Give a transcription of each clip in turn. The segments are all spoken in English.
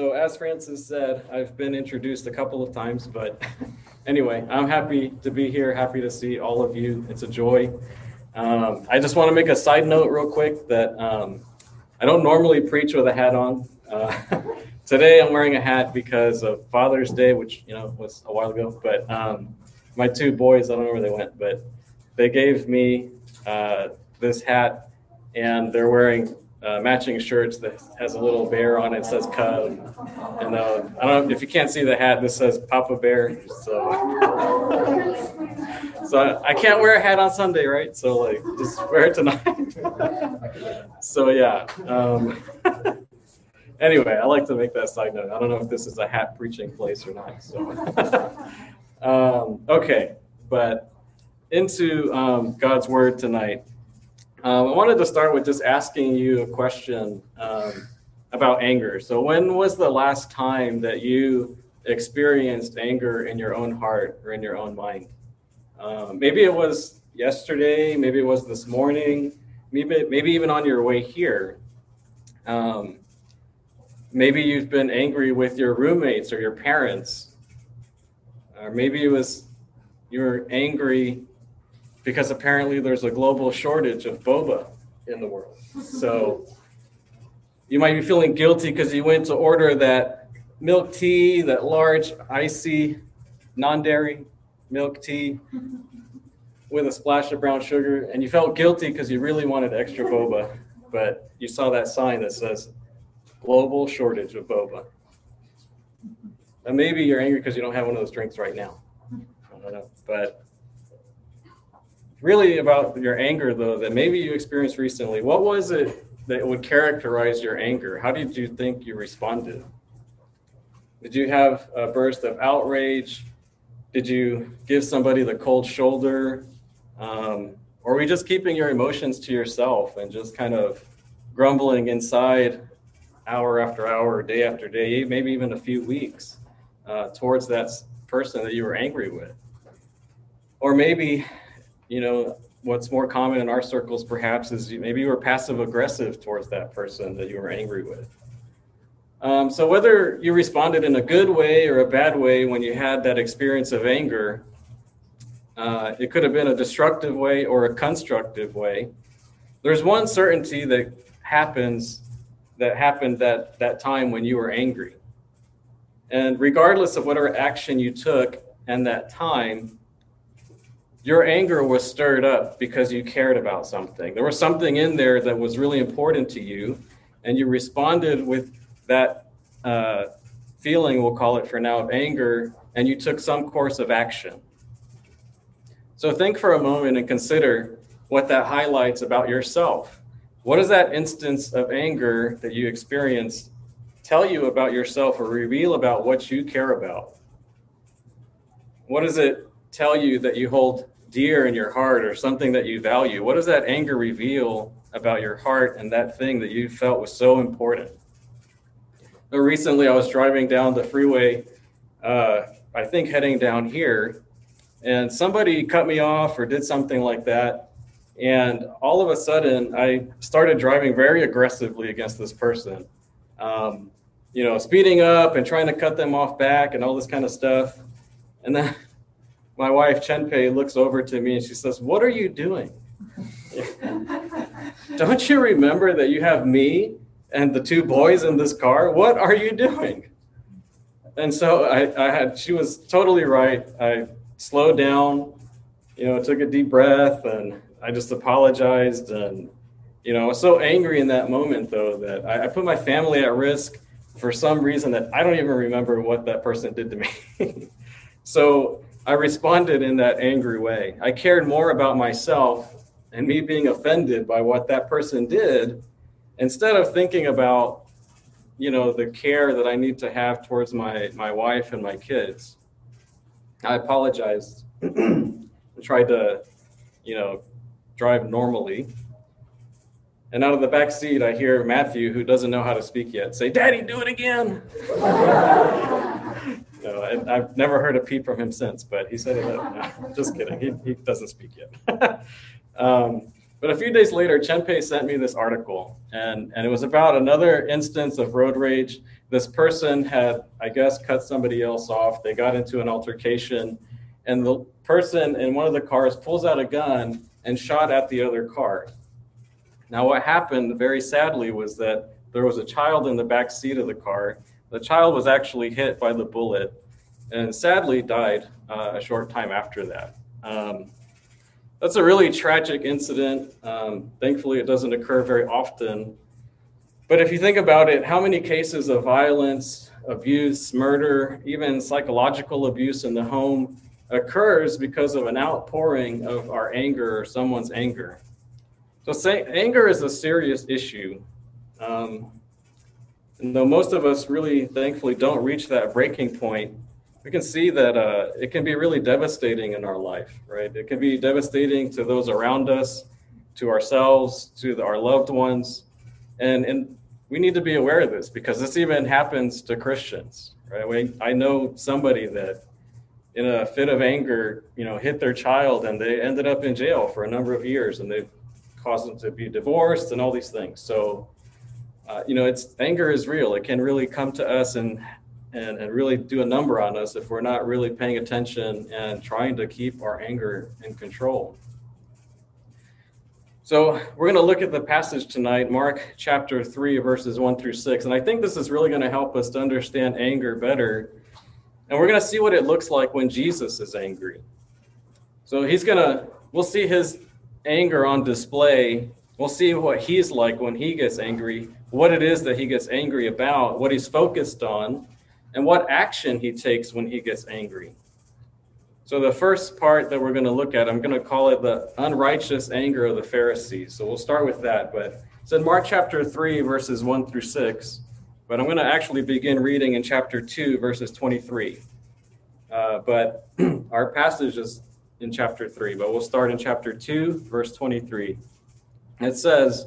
So as Francis said, I've been introduced a couple of times, but anyway, I'm happy to be here. Happy to see all of you. It's a joy. Um, I just want to make a side note real quick that um, I don't normally preach with a hat on. Uh, today I'm wearing a hat because of Father's Day, which you know was a while ago. But um, my two boys, I don't know where they went, but they gave me uh, this hat, and they're wearing uh, matching shirts that has a little bear on it. Says Cub, and uh, I don't know if you can't see the hat. This says Papa Bear. So, so I can't wear a hat on Sunday, right? So like, just wear it tonight. so yeah. Um, anyway, I like to make that side note. I don't know if this is a hat preaching place or not. So, um, okay, but into um, God's word tonight. Um, I wanted to start with just asking you a question um, about anger. So, when was the last time that you experienced anger in your own heart or in your own mind? Um, maybe it was yesterday, maybe it was this morning, maybe maybe even on your way here. Um, maybe you've been angry with your roommates or your parents, or maybe it was you were angry because apparently there's a global shortage of boba in the world. So you might be feeling guilty because you went to order that milk tea, that large, icy, non dairy milk tea with a splash of brown sugar, and you felt guilty because you really wanted extra boba, but you saw that sign that says global shortage of boba. And maybe you're angry because you don't have one of those drinks right now. I don't know. But really about your anger though that maybe you experienced recently. What was it that would characterize your anger? How did you think you responded? Did you have a burst of outrage? Did you give somebody the cold shoulder? Um, or were you just keeping your emotions to yourself and just kind of grumbling inside hour after hour day after day maybe even a few weeks uh, towards that person that you were angry with? Or maybe you know, what's more common in our circles perhaps is maybe you were passive aggressive towards that person that you were angry with. Um, so whether you responded in a good way or a bad way when you had that experience of anger, uh, it could have been a destructive way or a constructive way. There's one certainty that happens that happened that that time when you were angry. And regardless of whatever action you took and that time, your anger was stirred up because you cared about something. There was something in there that was really important to you, and you responded with that uh, feeling, we'll call it for now, of anger, and you took some course of action. So think for a moment and consider what that highlights about yourself. What does that instance of anger that you experienced tell you about yourself or reveal about what you care about? What does it tell you that you hold dear in your heart or something that you value? What does that anger reveal about your heart and that thing that you felt was so important? recently, I was driving down the freeway, uh, I think heading down here, and somebody cut me off or did something like that. And all of a sudden, I started driving very aggressively against this person. Um, you know, speeding up and trying to cut them off back and all this kind of stuff. And then my wife Chenpei looks over to me and she says, "What are you doing? Don't you remember that you have me and the two boys in this car? What are you doing?" And so I, I had she was totally right. I slowed down, you know, took a deep breath and I just apologized and you know, I was so angry in that moment though that I, I put my family at risk for some reason that I don't even remember what that person did to me. so I responded in that angry way. I cared more about myself and me being offended by what that person did instead of thinking about you know the care that I need to have towards my my wife and my kids. I apologized and tried to you know drive normally. And out of the back seat, I hear Matthew, who doesn't know how to speak yet, say, Daddy, do it again. No, I, have never heard a peep from him since, but he said it. No, just kidding. He, he doesn't speak yet. um, but a few days later, Chenpei sent me this article, and, and it was about another instance of road rage this person had, I guess, cut somebody else off. They got into an altercation, and the person in one of the cars pulls out a gun and shot at the other car. Now, what happened very sadly was that there was a child in the back seat of the car. The child was actually hit by the bullet and sadly died uh, a short time after that. Um, that's a really tragic incident. Um, thankfully, it doesn't occur very often. But if you think about it, how many cases of violence, abuse, murder, even psychological abuse in the home occurs because of an outpouring of our anger or someone's anger? So, say, anger is a serious issue. Um, and though most of us really, thankfully, don't reach that breaking point, we can see that uh, it can be really devastating in our life, right? It can be devastating to those around us, to ourselves, to the, our loved ones. And, and we need to be aware of this because this even happens to Christians, right? We, I know somebody that in a fit of anger, you know, hit their child and they ended up in jail for a number of years and they've caused them to be divorced and all these things. So, uh, you know, it's anger is real. It can really come to us and and, and really do a number on us if we're not really paying attention and trying to keep our anger in control. So, we're going to look at the passage tonight, Mark chapter 3, verses 1 through 6. And I think this is really going to help us to understand anger better. And we're going to see what it looks like when Jesus is angry. So, he's going to, we'll see his anger on display. We'll see what he's like when he gets angry, what it is that he gets angry about, what he's focused on and what action he takes when he gets angry. So, the first part that we're going to look at, I'm going to call it the unrighteous anger of the Pharisees. So, we'll start with that. But it's in Mark chapter 3, verses 1 through 6. But I'm going to actually begin reading in chapter 2, verses 23. Uh, but our passage is in chapter 3, but we'll start in chapter 2, verse 23. It says,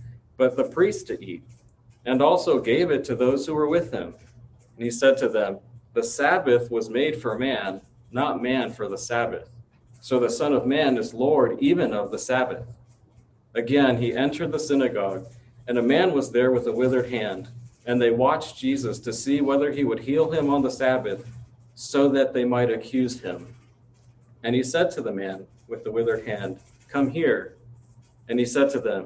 but the priest to eat and also gave it to those who were with him. And he said to them, The Sabbath was made for man, not man for the Sabbath. So the Son of Man is Lord even of the Sabbath. Again, he entered the synagogue, and a man was there with a withered hand. And they watched Jesus to see whether he would heal him on the Sabbath, so that they might accuse him. And he said to the man with the withered hand, Come here. And he said to them,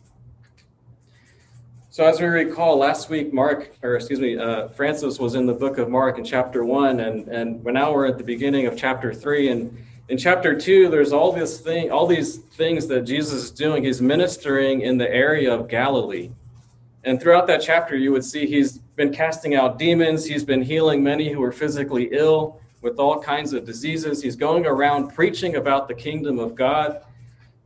So, as we recall, last week, Mark, or excuse me, uh, Francis was in the book of Mark in chapter one, and and now we're at the beginning of chapter three. And in chapter two, there's all this thing, all these things that Jesus is doing. He's ministering in the area of Galilee, and throughout that chapter, you would see he's been casting out demons. He's been healing many who are physically ill with all kinds of diseases. He's going around preaching about the kingdom of God,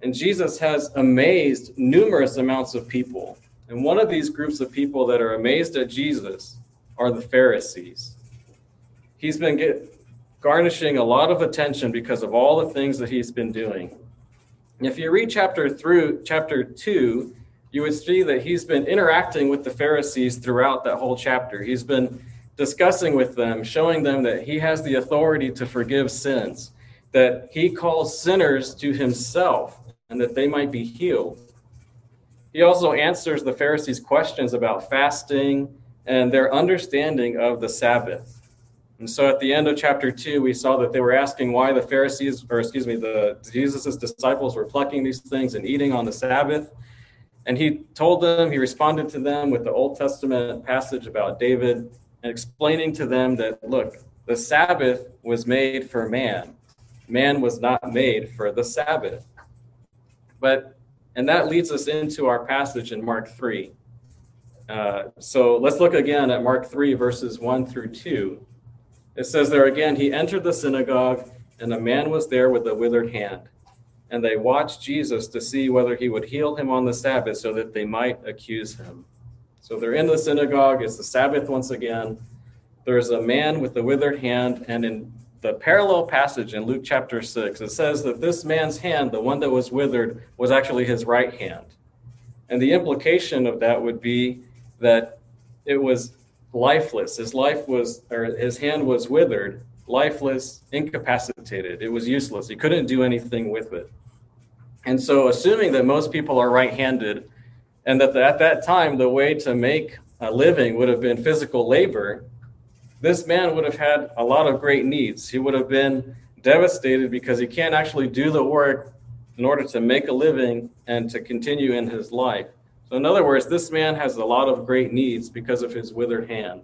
and Jesus has amazed numerous amounts of people and one of these groups of people that are amazed at Jesus are the Pharisees. He's been get, garnishing a lot of attention because of all the things that he's been doing. If you read chapter through chapter 2, you would see that he's been interacting with the Pharisees throughout that whole chapter. He's been discussing with them, showing them that he has the authority to forgive sins, that he calls sinners to himself, and that they might be healed. He also answers the Pharisees' questions about fasting and their understanding of the Sabbath. And so at the end of chapter 2, we saw that they were asking why the Pharisees, or excuse me, the Jesus' disciples were plucking these things and eating on the Sabbath. And he told them, he responded to them with the Old Testament passage about David and explaining to them that, look, The Sabbath was made for man. Man was not made for the Sabbath. But, and that leads us into our passage in Mark 3. Uh, so let's look again at Mark 3, verses 1 through 2. It says there again, he entered the synagogue, and a man was there with a withered hand. And they watched Jesus to see whether he would heal him on the Sabbath so that they might accuse him. So they're in the synagogue. It's the Sabbath once again. There's a man with a withered hand. And in the parallel passage in Luke chapter 6, it says that this man's hand, the one that was withered, was actually his right hand. And the implication of that would be that it was lifeless. His life was, or his hand was withered, lifeless, incapacitated. It was useless. He couldn't do anything with it. And so, assuming that most people are right handed, and that at that time the way to make a living would have been physical labor, this man would have had a lot of great needs. He would have been devastated because he can't actually do the work in order to make a living and to continue in his life. So, in other words, this man has a lot of great needs because of his withered hand.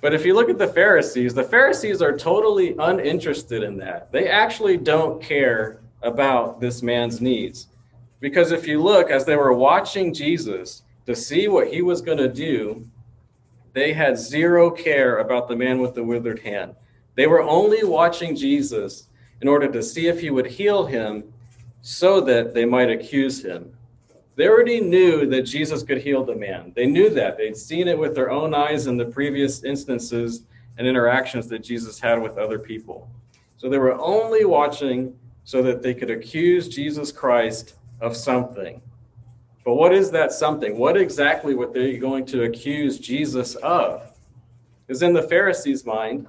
But if you look at the Pharisees, the Pharisees are totally uninterested in that. They actually don't care about this man's needs. Because if you look, as they were watching Jesus to see what he was going to do, they had zero care about the man with the withered hand. They were only watching Jesus in order to see if he would heal him so that they might accuse him. They already knew that Jesus could heal the man. They knew that. They'd seen it with their own eyes in the previous instances and interactions that Jesus had with other people. So they were only watching so that they could accuse Jesus Christ of something. But what is that something? What exactly what they're going to accuse Jesus of? Is in the Pharisees' mind,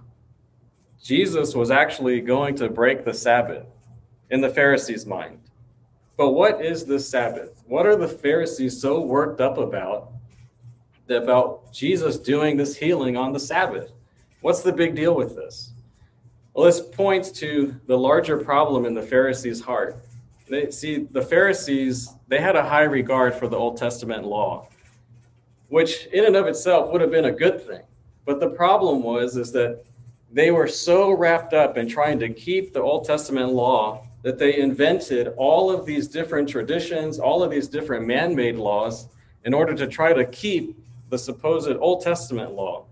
Jesus was actually going to break the Sabbath in the Pharisees' mind. But what is the Sabbath? What are the Pharisees so worked up about about Jesus doing this healing on the Sabbath? What's the big deal with this? Well, this points to the larger problem in the Pharisees' heart. They see the Pharisees, they had a high regard for the Old Testament law, which in and of itself would have been a good thing. But the problem was is that they were so wrapped up in trying to keep the Old Testament law that they invented all of these different traditions, all of these different man made laws in order to try to keep the supposed Old Testament law.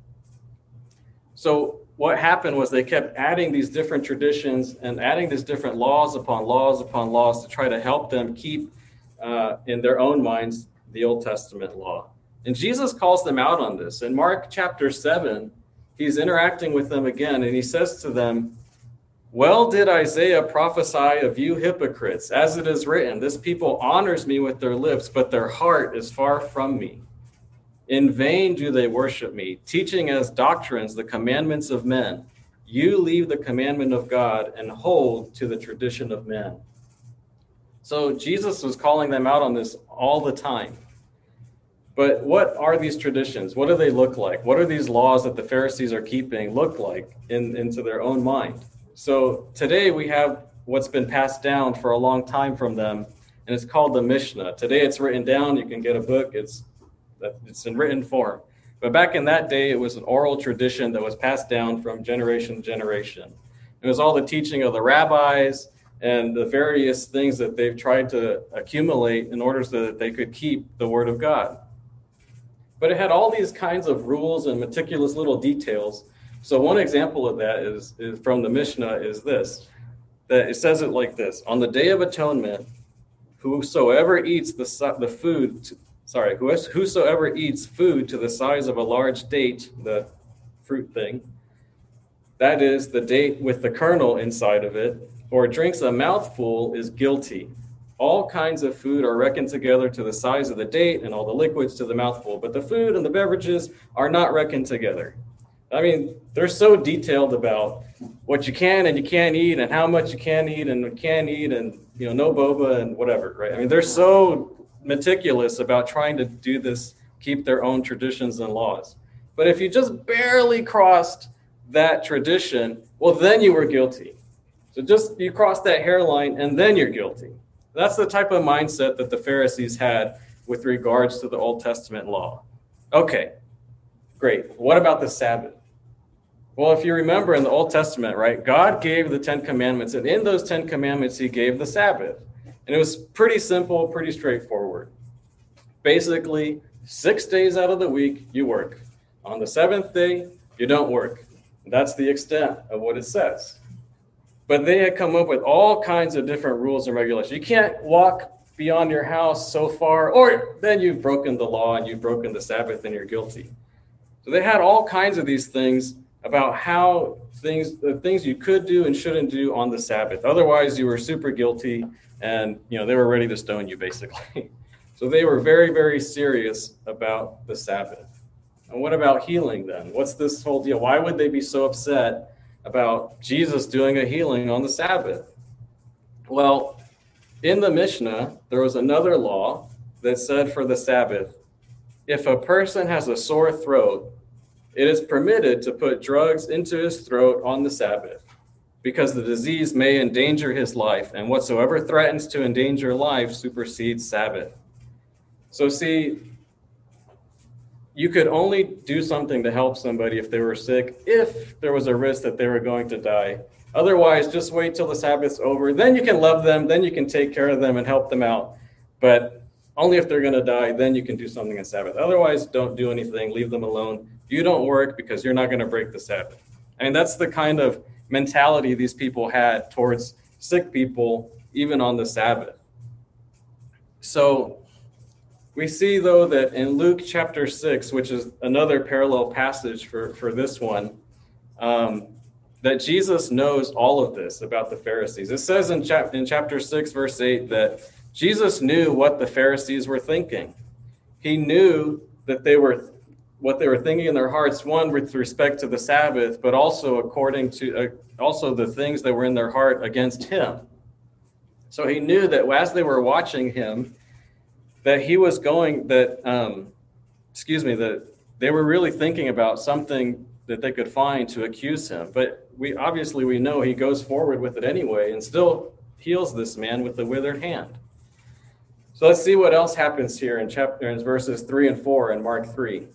So, what happened was they kept adding these different traditions and adding these different laws upon laws upon laws to try to help them keep uh, in their own minds the Old Testament law. And Jesus calls them out on this. In Mark chapter 7, he's interacting with them again and he says to them, well did Isaiah prophesy of you hypocrites, as it is written, This people honors me with their lips, but their heart is far from me. In vain do they worship me, teaching as doctrines the commandments of men. You leave the commandment of God and hold to the tradition of men. So Jesus was calling them out on this all the time. But what are these traditions? What do they look like? What are these laws that the Pharisees are keeping look like in, into their own mind? So today we have what's been passed down for a long time from them, and it's called the Mishnah. Today it's written down. You can get a book. It's it's in written form. But back in that day, it was an oral tradition that was passed down from generation to generation. It was all the teaching of the rabbis and the various things that they've tried to accumulate in order so that they could keep the word of God. But it had all these kinds of rules and meticulous little details so one example of that is, is from the Mishnah is this that it says it like this on the day of atonement whosoever eats the, the food sorry whosoever eats food to the size of a large date the fruit thing that is the date with the kernel inside of it or drinks a mouthful is guilty all kinds of food are reckoned together to the size of the date and all the liquids to the mouthful but the food and the beverages are not reckoned together I mean, they're so detailed about what you can and you can't eat and how much you can eat and can't eat and you know no boba and whatever, right? I mean, they're so meticulous about trying to do this, keep their own traditions and laws. But if you just barely crossed that tradition, well, then you were guilty. So just you cross that hairline and then you're guilty. That's the type of mindset that the Pharisees had with regards to the Old Testament law. Okay, great. What about the Sabbath? Well, if you remember in the Old Testament, right, God gave the Ten Commandments, and in those Ten Commandments, He gave the Sabbath. And it was pretty simple, pretty straightforward. Basically, six days out of the week, you work. On the seventh day, you don't work. That's the extent of what it says. But they had come up with all kinds of different rules and regulations. You can't walk beyond your house so far, or then you've broken the law and you've broken the Sabbath and you're guilty. So they had all kinds of these things about how things the things you could do and shouldn't do on the Sabbath. Otherwise, you were super guilty, and you know they were ready to stone you basically. so they were very very serious about the Sabbath. And what about healing then? What's this whole deal? Why would they be so upset about Jesus doing a healing on the Sabbath? Well, in the Mishnah, there was another law that said for the Sabbath, if a person has a sore throat, it is permitted to put drugs into his throat on the Sabbath because the disease may endanger his life, and whatsoever threatens to endanger life supersedes Sabbath. So, see, you could only do something to help somebody if they were sick, if there was a risk that they were going to die. Otherwise, just wait till the Sabbath's over. Then you can love them, then you can take care of them and help them out. But only if they're going to die, then you can do something on Sabbath. Otherwise, don't do anything, leave them alone you don't work because you're not going to break the Sabbath. I mean, that's the kind of mentality these people had towards sick people, even on the Sabbath. So we see, though, that in Luke chapter 6, which is another parallel passage for, for this one, um, that Jesus knows all of this about the Pharisees. It says in, chap- in chapter 6, verse 8, that Jesus knew what the Pharisees were thinking. He knew that they were what they were thinking in their hearts one with respect to the sabbath but also according to uh, also the things that were in their heart against him. So he knew that as they were watching him that he was going that um, excuse me that they were really thinking about something that they could find to accuse him. But we obviously we know he goes forward with it anyway and still heals this man with the withered hand. So let's see what else happens here in chapter in verses 3 and 4 in mark 3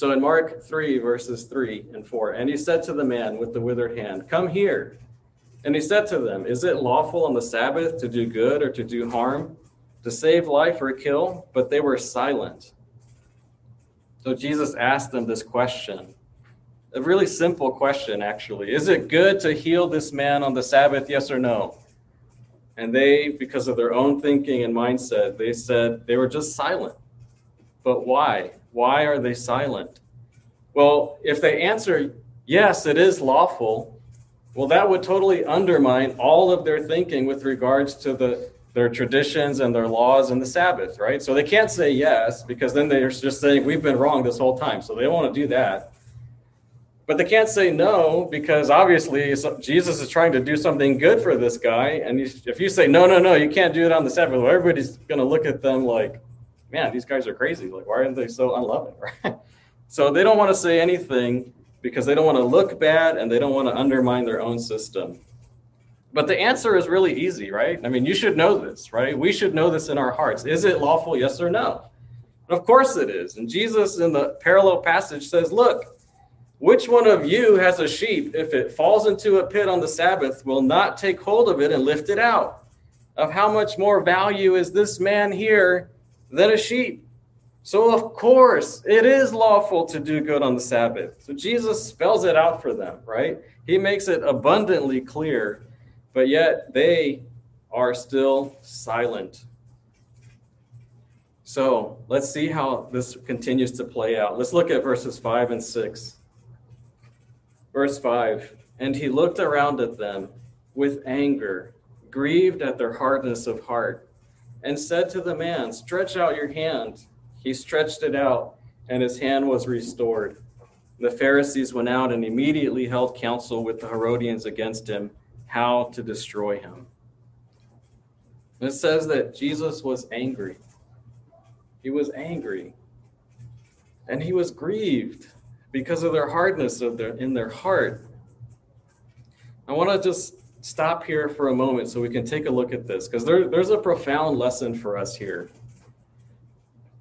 so in Mark 3, verses 3 and 4, and he said to the man with the withered hand, Come here. And he said to them, Is it lawful on the Sabbath to do good or to do harm, to save life or kill? But they were silent. So Jesus asked them this question a really simple question, actually. Is it good to heal this man on the Sabbath, yes or no? And they, because of their own thinking and mindset, they said they were just silent. But why? Why are they silent? Well, if they answer, yes, it is lawful, well, that would totally undermine all of their thinking with regards to the their traditions and their laws and the Sabbath, right? So they can't say yes because then they're just saying we've been wrong this whole time. So they don't want to do that. But they can't say no because obviously Jesus is trying to do something good for this guy. And if you say no, no, no, you can't do it on the Sabbath, well, everybody's going to look at them like, man, these guys are crazy. Like, why aren't they so unloving? Right? so they don't want to say anything because they don't want to look bad and they don't want to undermine their own system. But the answer is really easy, right? I mean, you should know this, right? We should know this in our hearts. Is it lawful? Yes or no? of course it is. And Jesus in the parallel passage says, Look, which one of you has a sheep, if it falls into a pit on the Sabbath, will not take hold of it and lift it out? Of how much more value is this man here than a sheep. So, of course, it is lawful to do good on the Sabbath. So, Jesus spells it out for them, right? He makes it abundantly clear, but yet they are still silent. So, let's see how this continues to play out. Let's look at verses 5 and 6. Verse 5 And he looked around at them with anger, grieved at their hardness of heart and said to the man, Stretch out your hand. He stretched it out, and his hand was restored. The Pharisees went out and immediately held counsel with the Herodians against him, how to destroy him. It says that Jesus was angry. He was angry. And he was grieved because of their hardness of their in their heart. I want to just stop here for a moment so we can take a look at this because there, there's a profound lesson for us here.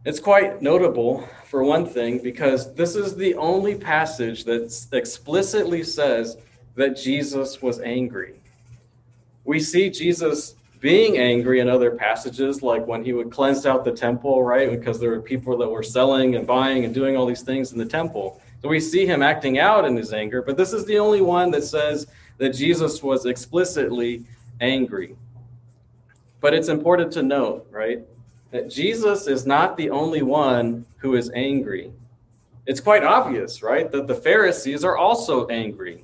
It's quite notable, for one thing, because this is the only passage that explicitly says that Jesus was angry. We see Jesus being angry in other passages, like when he would cleanse out the temple, right? Because there were people that were selling and buying and doing all these things in the temple. So we see him acting out in his anger, but this is the only one that says that Jesus was explicitly angry. But it's important to note, right, that Jesus is not the only one who is angry. It's quite obvious, right, that the Pharisees are also angry.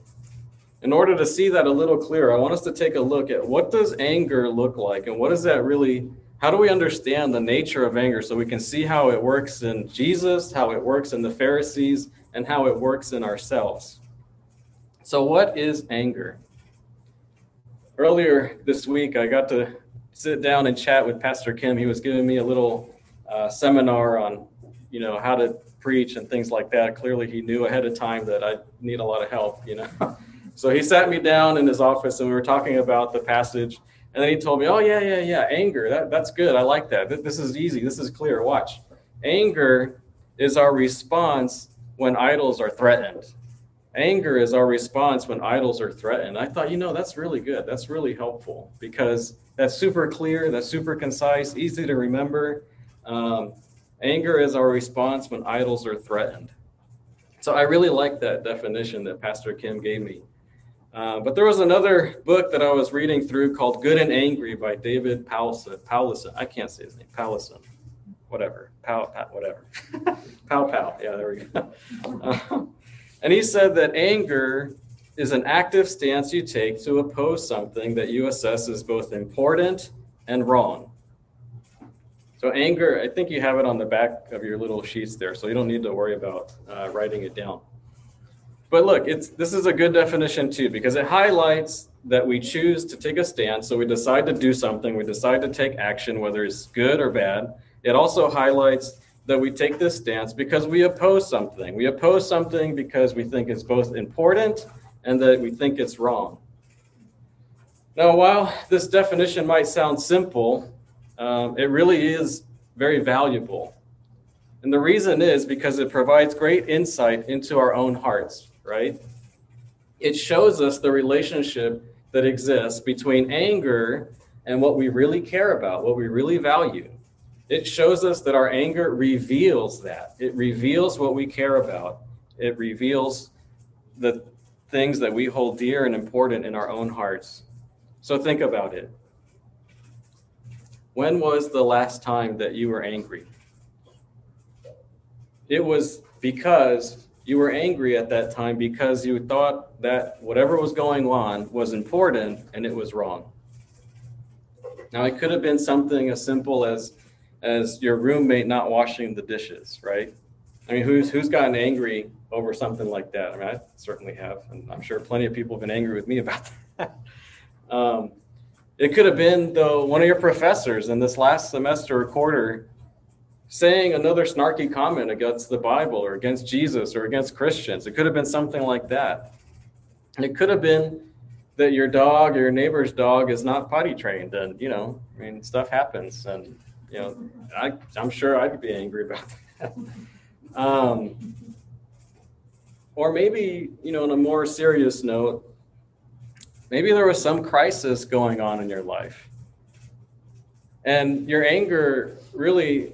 In order to see that a little clearer, I want us to take a look at what does anger look like and what does that really how do we understand the nature of anger so we can see how it works in Jesus, how it works in the Pharisees, and how it works in ourselves? So, what is anger? Earlier this week, I got to sit down and chat with Pastor Kim. He was giving me a little uh, seminar on, you know, how to preach and things like that. Clearly, he knew ahead of time that I need a lot of help, you know. so he sat me down in his office and we were talking about the passage. And then he told me, "Oh yeah, yeah, yeah, anger. That, that's good. I like that. This is easy. This is clear. Watch. Anger is our response when idols are threatened. Anger is our response when idols are threatened. I thought, you know, that's really good. That's really helpful because that's super clear, that's super concise, easy to remember. Um, anger is our response when idols are threatened. So I really like that definition that Pastor Kim gave me. Uh, but there was another book that I was reading through called Good and Angry by David Powlison. I can't say his name. Powlison. Whatever. Pow, pow whatever. pow, pow. Yeah, there we go. Uh, and he said that anger is an active stance you take to oppose something that you assess as both important and wrong. So, anger, I think you have it on the back of your little sheets there, so you don't need to worry about uh, writing it down. But look, it's, this is a good definition too, because it highlights that we choose to take a stance. So, we decide to do something, we decide to take action, whether it's good or bad. It also highlights that we take this stance because we oppose something. We oppose something because we think it's both important and that we think it's wrong. Now, while this definition might sound simple, um, it really is very valuable. And the reason is because it provides great insight into our own hearts, right? It shows us the relationship that exists between anger and what we really care about, what we really value. It shows us that our anger reveals that. It reveals what we care about. It reveals the things that we hold dear and important in our own hearts. So think about it. When was the last time that you were angry? It was because you were angry at that time because you thought that whatever was going on was important and it was wrong. Now, it could have been something as simple as as your roommate not washing the dishes, right? I mean, who's who's gotten angry over something like that? I mean, I certainly have, and I'm sure plenty of people have been angry with me about that. um, it could have been though one of your professors in this last semester or quarter saying another snarky comment against the Bible or against Jesus or against Christians. It could have been something like that. And it could have been that your dog or your neighbor's dog is not potty trained, and you know, I mean, stuff happens, and you know, I, I'm sure I'd be angry about that. Um, or maybe, you know, on a more serious note, maybe there was some crisis going on in your life. And your anger really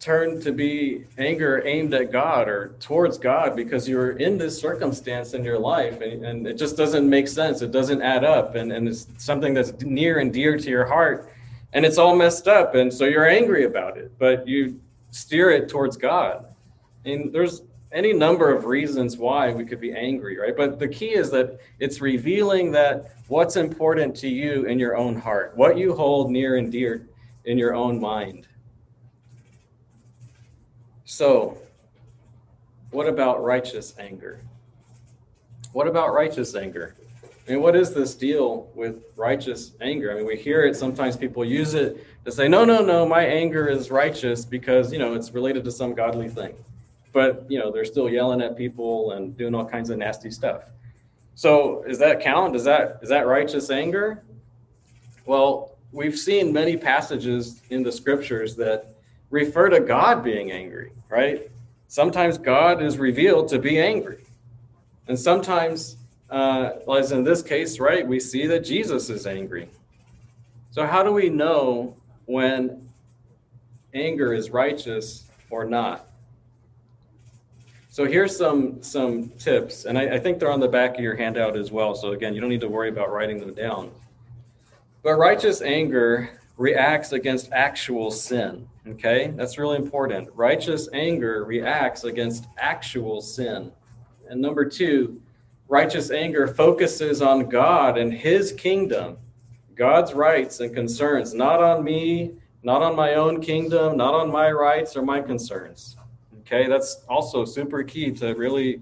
turned to be anger aimed at God or towards God because you're in this circumstance in your life and, and it just doesn't make sense. It doesn't add up. And, and it's something that's near and dear to your heart and it's all messed up and so you're angry about it but you steer it towards god. And there's any number of reasons why we could be angry right? But the key is that it's revealing that what's important to you in your own heart what you hold near and dear in your own mind. So what about righteous anger? What about righteous anger I mean, what is this deal with righteous anger? I mean, we hear it. Sometimes people use it to say, no, no, no, my anger is righteous because, you know, it's related to some godly thing. But, you know, they're still yelling at people and doing all kinds of nasty stuff. So is that count? Is that is that righteous anger? Well, we've seen many passages in the scriptures that refer to God being angry, right? Sometimes God is revealed to be angry. And sometimes, uh, as in this case, right, we see that Jesus is angry. So, how do we know when anger is righteous or not? So here's some some tips, and I, I, think they're on the back of your handout as well. So again, you don't need to worry about writing them down. But righteous anger reacts against actual sin. Okay, that's really important. Righteous anger reacts against actual sin. And number two, righteous anger focuses on God and His kingdom, God's rights and concerns, not on me, not on my own kingdom, not on my rights or my concerns. Okay, that's also super key to really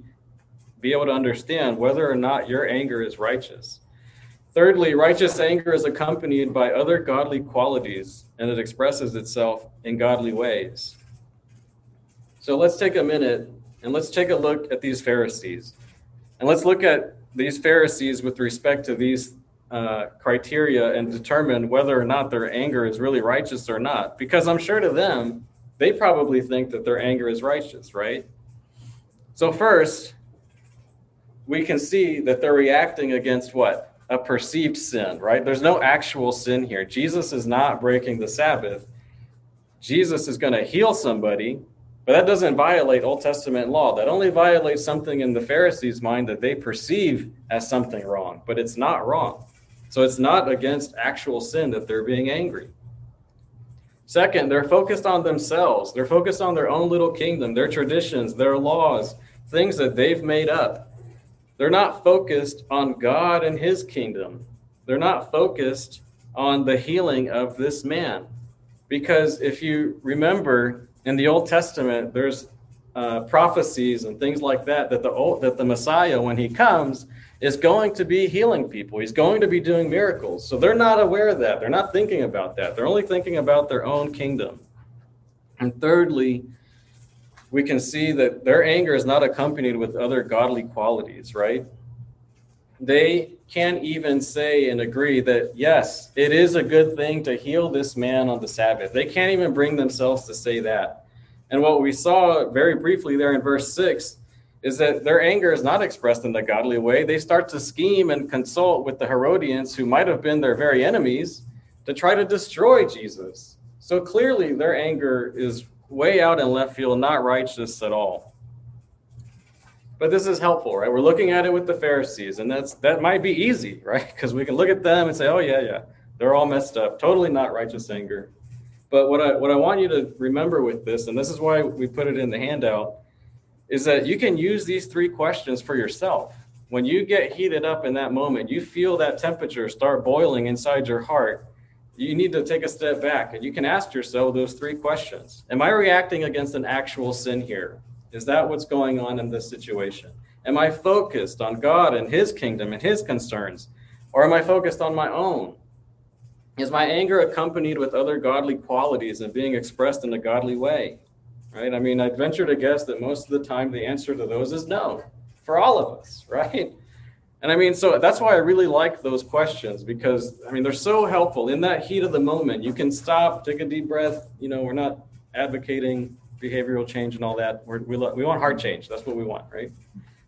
be able to understand whether or not your anger is righteous. Thirdly, righteous anger is accompanied by other godly qualities and it expresses itself in godly ways. So let's take a minute and let's take a look at these Pharisees. And let's look at these Pharisees with respect to these uh, criteria and determine whether or not their anger is really righteous or not. Because I'm sure to them, they probably think that their anger is righteous, right? So, first, we can see that they're reacting against what? A perceived sin, right? There's no actual sin here. Jesus is not breaking the Sabbath. Jesus is going to heal somebody, but that doesn't violate Old Testament law. That only violates something in the Pharisees' mind that they perceive as something wrong, but it's not wrong. So it's not against actual sin that they're being angry. Second, they're focused on themselves. They're focused on their own little kingdom, their traditions, their laws, things that they've made up. They're not focused on God and his kingdom. They're not focused on the healing of this man. Because if you remember in the Old Testament, there's uh, prophecies and things like that that the old, that the Messiah, when he comes, is going to be healing people. He's going to be doing miracles. So they're not aware of that. They're not thinking about that. They're only thinking about their own kingdom. And thirdly, we can see that their anger is not accompanied with other godly qualities, right? They can't even say and agree that, yes, it is a good thing to heal this man on the Sabbath. They can't even bring themselves to say that. And what we saw very briefly there in verse 6 is that their anger is not expressed in the godly way. They start to scheme and consult with the Herodians, who might have been their very enemies, to try to destroy Jesus. So clearly, their anger is way out in left field, not righteous at all. But this is helpful, right? We're looking at it with the Pharisees, and that's that might be easy, right? Because we can look at them and say, "Oh yeah, yeah, they're all messed up. Totally not righteous anger." But what I what I want you to remember with this, and this is why we put it in the handout, is that you can use these three questions for yourself. When you get heated up in that moment, you feel that temperature start boiling inside your heart. You need to take a step back and you can ask yourself those three questions. Am I reacting against an actual sin here? Is that what's going on in this situation? Am I focused on God and His kingdom and His concerns? Or am I focused on my own? Is my anger accompanied with other godly qualities and being expressed in a godly way? right? I mean, I'd venture to guess that most of the time the answer to those is no for all of us, right? And I mean, so that's why I really like those questions because I mean, they're so helpful in that heat of the moment. You can stop, take a deep breath. You know, we're not advocating behavioral change and all that. We're, we, we want heart change. That's what we want, right?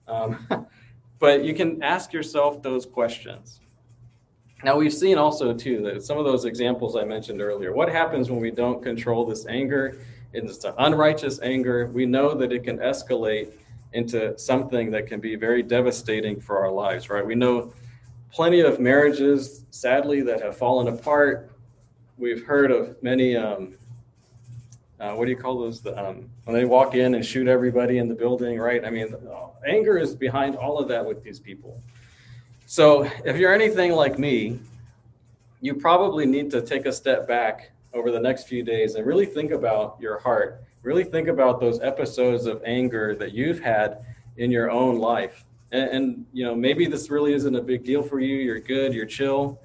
Um, but you can ask yourself those questions. Now, we've seen also, too, that some of those examples I mentioned earlier. What happens when we don't control this anger? It's an unrighteous anger. We know that it can escalate into something that can be very devastating for our lives, right? We know plenty of marriages, sadly, that have fallen apart. We've heard of many, um, uh, what do you call those? The, um, when they walk in and shoot everybody in the building, right? I mean, anger is behind all of that with these people. So if you're anything like me, you probably need to take a step back over the next few days and really think about your heart. Really think about those episodes of anger that you've had in your own life. And, and, you know, maybe this really isn't a big deal for you. You're good, you're chill,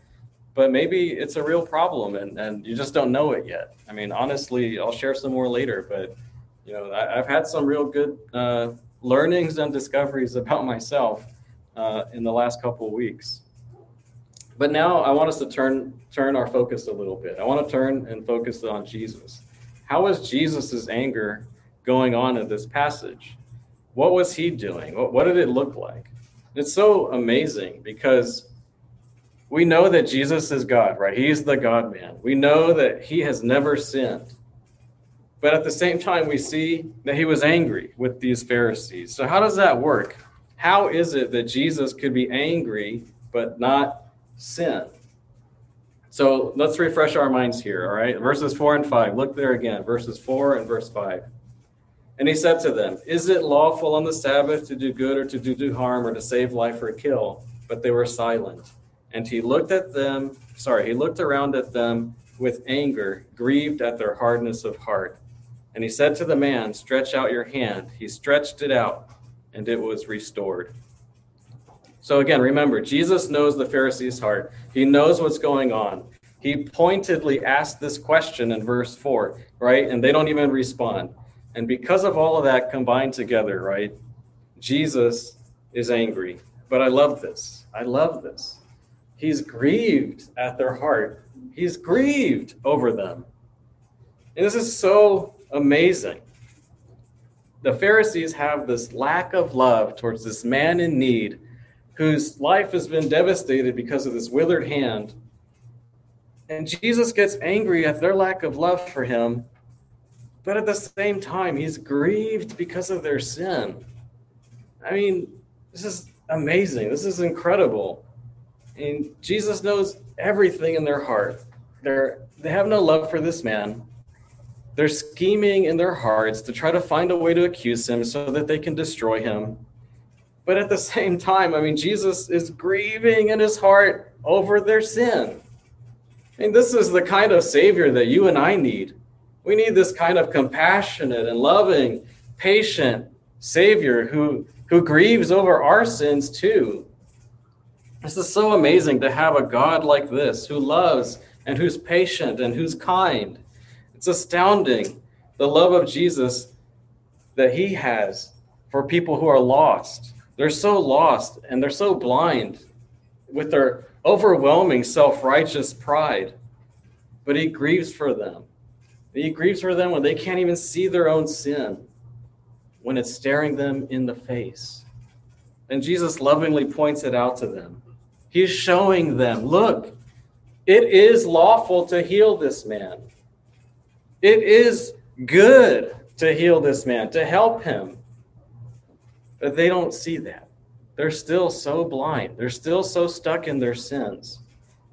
but maybe it's a real problem and, and you just don't know it yet. I mean, honestly, I'll share some more later, but you know, I, have had some real good uh, learnings and discoveries about myself uh, in the last couple of weeks. But now I want us to turn turn our focus a little bit. I want to turn and focus on Jesus. How was Jesus' anger going on in this passage? What was he doing? What, what did it look like? It's so amazing because we know that Jesus is God, right? He's the God man. We know that he has never sinned. But at the same time, we see that he was angry with these Pharisees. So, how does that work? How is it that Jesus could be angry but not sin? So, let's refresh our minds here, all right? Verses 4 and 5. Look there again, verses 4 and verse 5. And he said to them, Is it lawful on the Sabbath to do good or to do harm or to save life or kill? But they were silent. And he looked at them, sorry, he looked around at them with anger, grieved at their hardness of heart. And he said to the man, Stretch out your hand. He stretched it out, and it was restored. So again, remember, Jesus knows the Pharisee's heart. He knows what's going on. He pointedly asked this question in verse 4, right? And they don't even respond. And because of all of that combined together, right? Jesus is angry. But I love this. I love this. He's grieved at their heart. He's grieved over them. And this is so amazing. The Pharisees have this lack of love towards this man in need whose life has been devastated because of this withered hand. And Jesus gets angry at their lack of love for him, but at the same time, he's grieved because of their sin. I mean, this is amazing. This is incredible. And Jesus knows everything in their heart. They're they have no love for this man. They're scheming in their hearts to try to find a way to accuse him so that they can destroy him. But at the same time, I mean, Jesus is grieving in his heart over their sin. I mean, this is the kind of Savior that you and I need. We need this kind of compassionate and loving, patient Savior who, who grieves over our sins too. This is so amazing to have a God like this who loves and who's patient and who's kind. It's astounding the love of Jesus that he has for people who are lost. They're so lost and they're so blind with their overwhelming self righteous pride. But he grieves for them. He grieves for them when they can't even see their own sin, when it's staring them in the face. And Jesus lovingly points it out to them. He's showing them, look, it is lawful to heal this man. It is good to heal this man, to help him. But they don't see that. They're still so blind. They're still so stuck in their sins.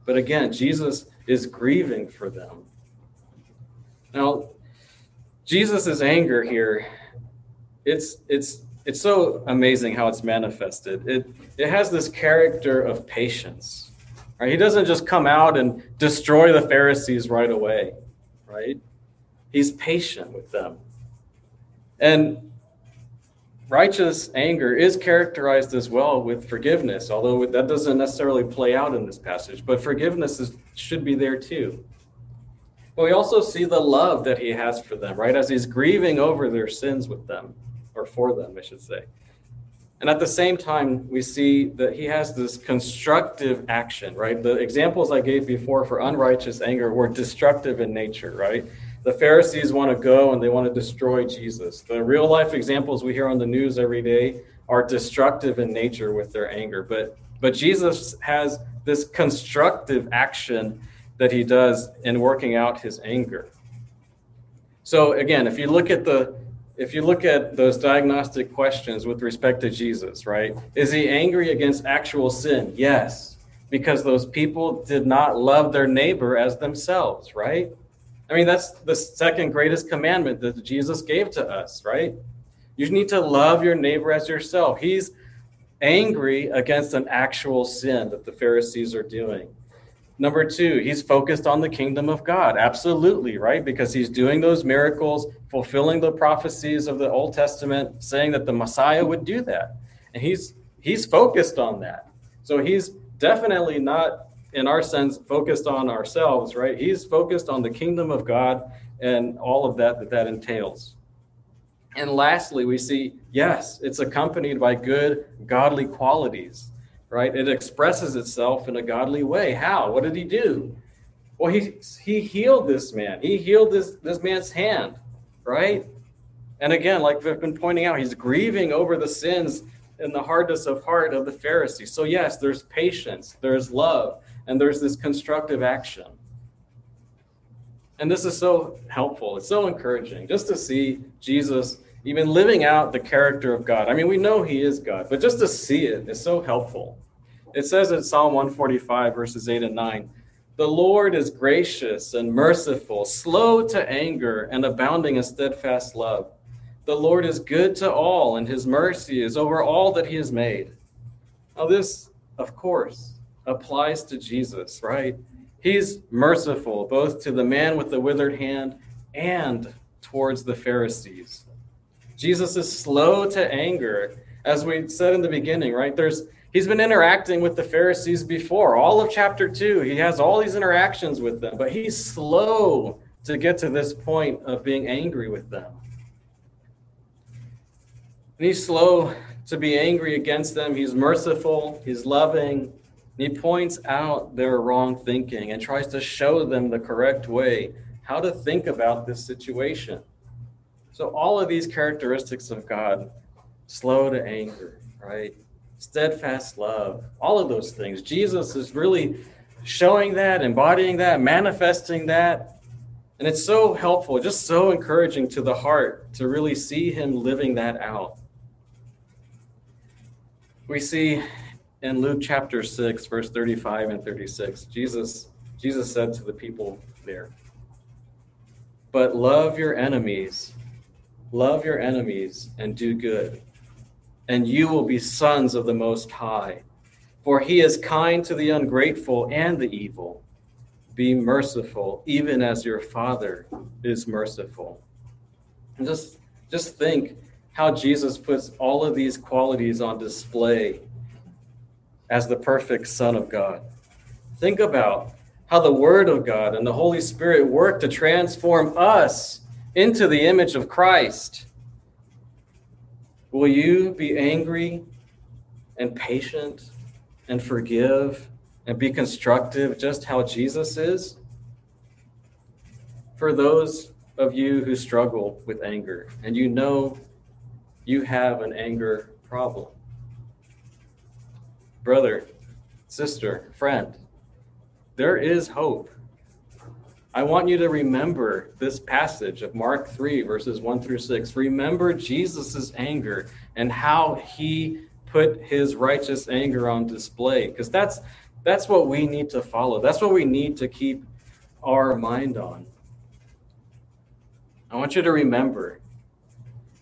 But again, Jesus is grieving for them. Now, Jesus' anger here, it's it's it's so amazing how it's manifested. It it has this character of patience. Right? He doesn't just come out and destroy the Pharisees right away, right? He's patient with them. And righteous anger is characterized as well with forgiveness, although that doesn't necessarily play out in this passage, but forgiveness is, should be there too. But we also see the love that he has for them, right? As he's grieving over their sins with them, or for them, I should say. And at the same time, we see that he has this constructive action, right? The examples I gave before for unrighteous anger were destructive in nature, right? The Pharisees want to go and they want to destroy Jesus. The real life examples we hear on the news every day are destructive in nature with their anger. But but Jesus has this constructive action that he does in working out his anger. So again, if you look at the if you look at those diagnostic questions with respect to Jesus, right? Is he angry against actual sin? Yes, because those people did not love their neighbor as themselves, right? I mean, that's the second greatest commandment that Jesus gave to us, right? You need to love your neighbor as yourself. He's angry against an actual sin that the Pharisees are doing. Number two, he's focused on the kingdom of God. Absolutely, right? Because he's doing those miracles, fulfilling the prophecies of the Old Testament, saying that the Messiah would do that. And he's he's focused on that. So he's definitely not in our sense focused on ourselves, right? He's focused on the kingdom of God and all of that that that entails. And lastly, we see yes, it's accompanied by good godly qualities right? It expresses itself in a godly way. How? What did he do? Well, he, he healed this man. He healed this, this man's hand, right? And again, like we've been pointing out, he's grieving over the sins and the hardness of heart of the Pharisees. So, yes, there's patience, there's love, and there's this constructive action. And this is so helpful. It's so encouraging just to see Jesus even living out the character of God. I mean, we know he is God, but just to see it is so helpful. It says in Psalm 145, verses 8 and 9 The Lord is gracious and merciful, slow to anger, and abounding in steadfast love. The Lord is good to all, and his mercy is over all that he has made. Now, this, of course, applies to Jesus, right? He's merciful both to the man with the withered hand and towards the Pharisees. Jesus is slow to anger. As we said in the beginning, right? There's he's been interacting with the Pharisees before. All of chapter 2, he has all these interactions with them, but he's slow to get to this point of being angry with them. And he's slow to be angry against them. He's merciful, he's loving, he points out their wrong thinking and tries to show them the correct way how to think about this situation. So, all of these characteristics of God slow to anger, right? Steadfast love, all of those things. Jesus is really showing that, embodying that, manifesting that. And it's so helpful, just so encouraging to the heart to really see him living that out. We see in Luke chapter 6, verse 35 and 36, Jesus, Jesus said to the people there, But love your enemies, love your enemies, and do good, and you will be sons of the Most High. For he is kind to the ungrateful and the evil. Be merciful, even as your Father is merciful. And just, just think how Jesus puts all of these qualities on display as the perfect Son of God. Think about how the Word of God and the Holy Spirit work to transform us into the image of Christ. Will you be angry and patient and forgive and be constructive just how Jesus is? For those of you who struggle with anger and you know you have an anger problem, brother, sister, friend, there is hope. I want you to remember this passage of Mark 3, verses 1 through 6. Remember Jesus' anger and how he put his righteous anger on display, because that's that's what we need to follow. That's what we need to keep our mind on. I want you to remember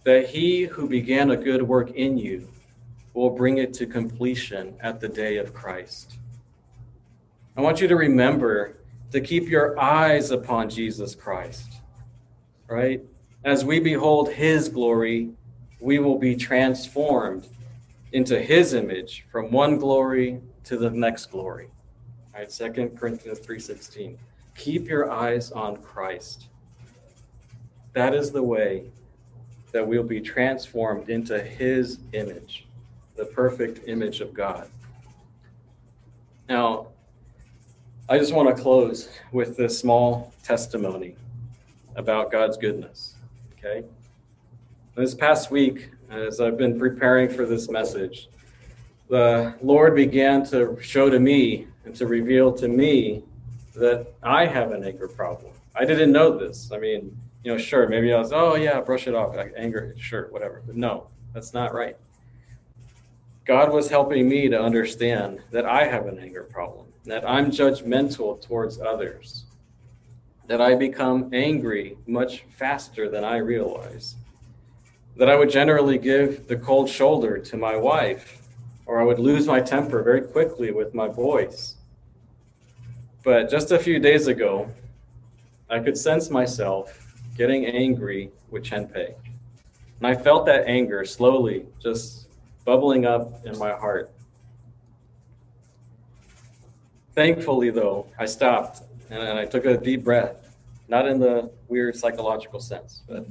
that he who began a good work in you will bring it to completion at the day of Christ. I want you to remember to keep your eyes upon Jesus Christ, right? As we behold his glory, we will be transformed into his image from one glory to the next glory. All right, 2 Corinthians 3:16. Keep your eyes on Christ. That is the way that we'll be transformed into his image the perfect image of God. Now, I just want to close with this small testimony about God's goodness. Okay? This past week, as I've been preparing for this message, the Lord began to show to me and to reveal to me that I have an anger problem. I didn't know this. I mean, you know, sure, maybe I was, oh yeah, brush it off, like anger, sure, whatever. But no, that's not right. God was helping me to understand that I have an anger problem, that I'm judgmental towards others, that I become angry much faster than I realize, that I would generally give the cold shoulder to my wife, or I would lose my temper very quickly with my boys. But just a few days ago, I could sense myself getting angry with Chenpei. And I felt that anger slowly just bubbling up in my heart. Thankfully, though, I stopped and I took a deep breath, not in the weird psychological sense, but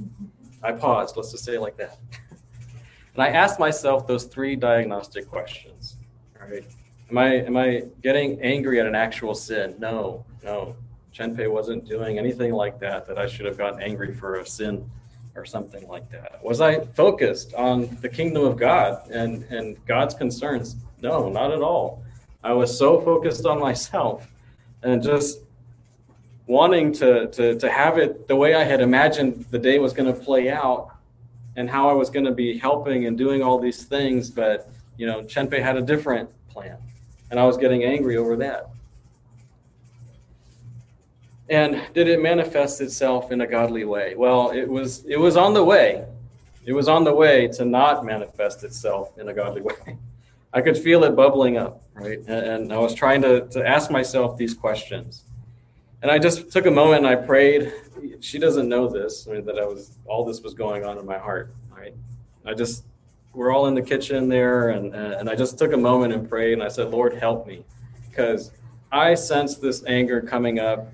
I paused, let's just say it like that. And I asked myself those three diagnostic questions. Right. Am I am I getting angry at an actual sin? No, no. Chenpei wasn't doing anything like that, that I should have gotten angry for a sin or something like that. Was I focused on the kingdom of God and, and God's concerns? No, not at all. I was so focused on myself and just wanting to, to, to have it the way I had imagined the day was going to play out and how I was going to be helping and doing all these things. But, you know, Chenpei had a different plan and I was getting angry over that. And did it manifest itself in a godly way? Well, it was it was on the way. It was on the way to not manifest itself in a godly way. I could feel it bubbling up, right? And, and I was trying to, to ask myself these questions. And I just took a moment and I prayed. She doesn't know this, I mean, that I was all this was going on in my heart, right? I just we're all in the kitchen there and and I just took a moment and prayed and I said, "Lord, help me." Because I sense this anger coming up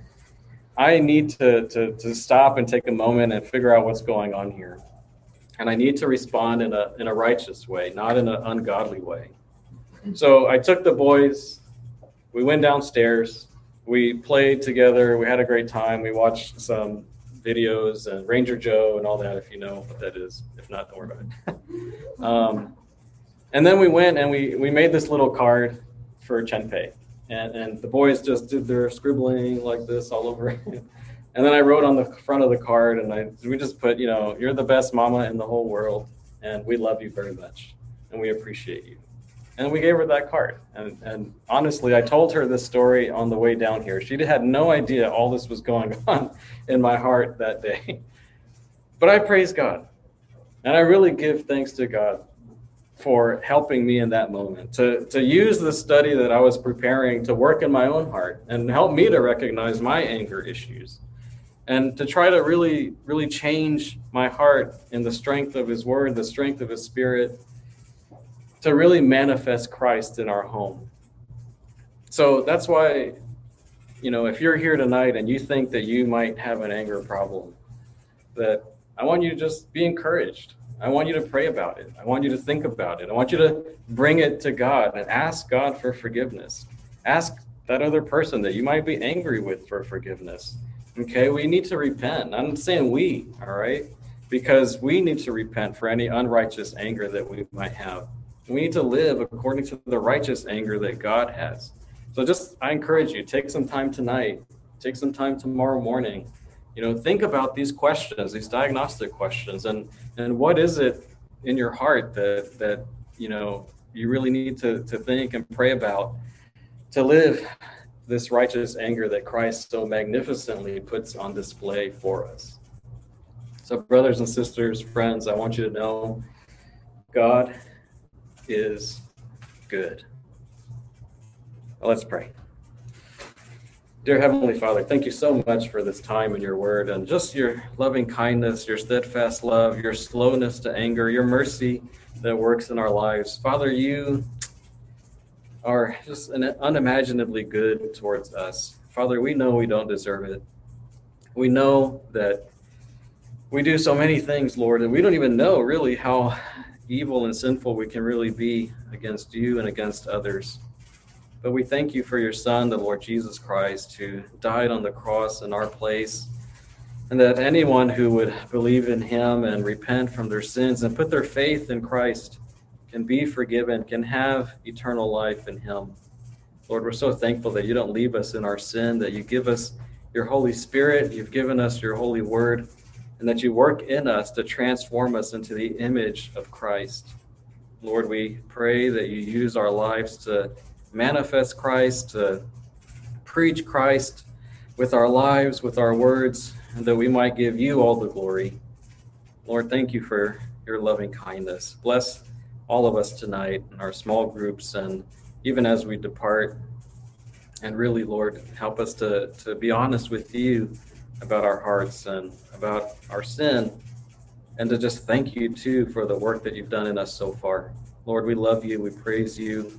I need to, to, to stop and take a moment and figure out what's going on here. And I need to respond in a, in a righteous way, not in an ungodly way. So I took the boys, we went downstairs, we played together, we had a great time. We watched some videos and Ranger Joe and all that, if you know what that is. If not, don't worry about it. um, and then we went and we, we made this little card for Chenpei and, and the boys just did their scribbling like this all over and then i wrote on the front of the card and i we just put you know you're the best mama in the whole world and we love you very much and we appreciate you and we gave her that card. And, and honestly i told her this story on the way down here. She had no idea all this was going on in my heart that day. But i praise god. And i really give thanks to god for helping me in that moment to, to use the study that I was preparing to work in my own heart and help me to recognize my anger issues and to try to really, really change my heart in the strength of His Word, the strength of His Spirit, to really manifest Christ in our home. So that's why, you know, if you're here tonight and you think that you might have an anger problem, that I want you to just be encouraged I want you to pray about it. I want you to think about it. I want you to bring it to God and ask God for forgiveness. Ask that other person that you might be angry with for forgiveness. Okay, we need to repent. I'm saying we, all right? Because we need to repent for any unrighteous anger that we might have. We need to live according to the righteous anger that God has. So just I encourage you, take some time tonight, take some time tomorrow morning you know think about these questions these diagnostic questions and and what is it in your heart that that you know you really need to to think and pray about to live this righteous anger that Christ so magnificently puts on display for us. So, brothers and sisters, friends, I want you to know God is good. Let's pray. Dear Heavenly Father, thank you so much for this time in your word and just your loving kindness, your steadfast love, your slowness to anger, your mercy that works in our lives. Father, you are just an unimaginably good towards us. Father, we know we don't deserve it. We know that we do so many things, Lord, and we don't even know really how evil and sinful we can really be against you and against others. But we thank you for your Son, the Lord Jesus Christ, who died on the cross in our place, and that anyone who would believe in him and repent from their sins and put their faith in Christ can be forgiven, can have eternal life in him. Lord, we're so thankful that you don't leave us in our sin, that you give us your Holy Spirit, you've given us your holy word, and that you work in us to transform us into the image of Christ. Lord, we pray that you use our lives to manifest Christ, to preach Christ with our lives, with our words, and that we might give you all the glory. Lord, thank you for your loving kindness. Bless all of us tonight in our small groups and even as we depart. And really, Lord, help us to, to be honest with you about our hearts and about our sin, and to just thank you too for the work that you've done in us so far. Lord, we love you. We praise you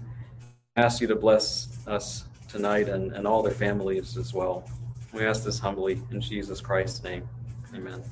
ask you to bless us tonight and, and all their families as well. We ask this humbly in Jesus Christ's name. Amen.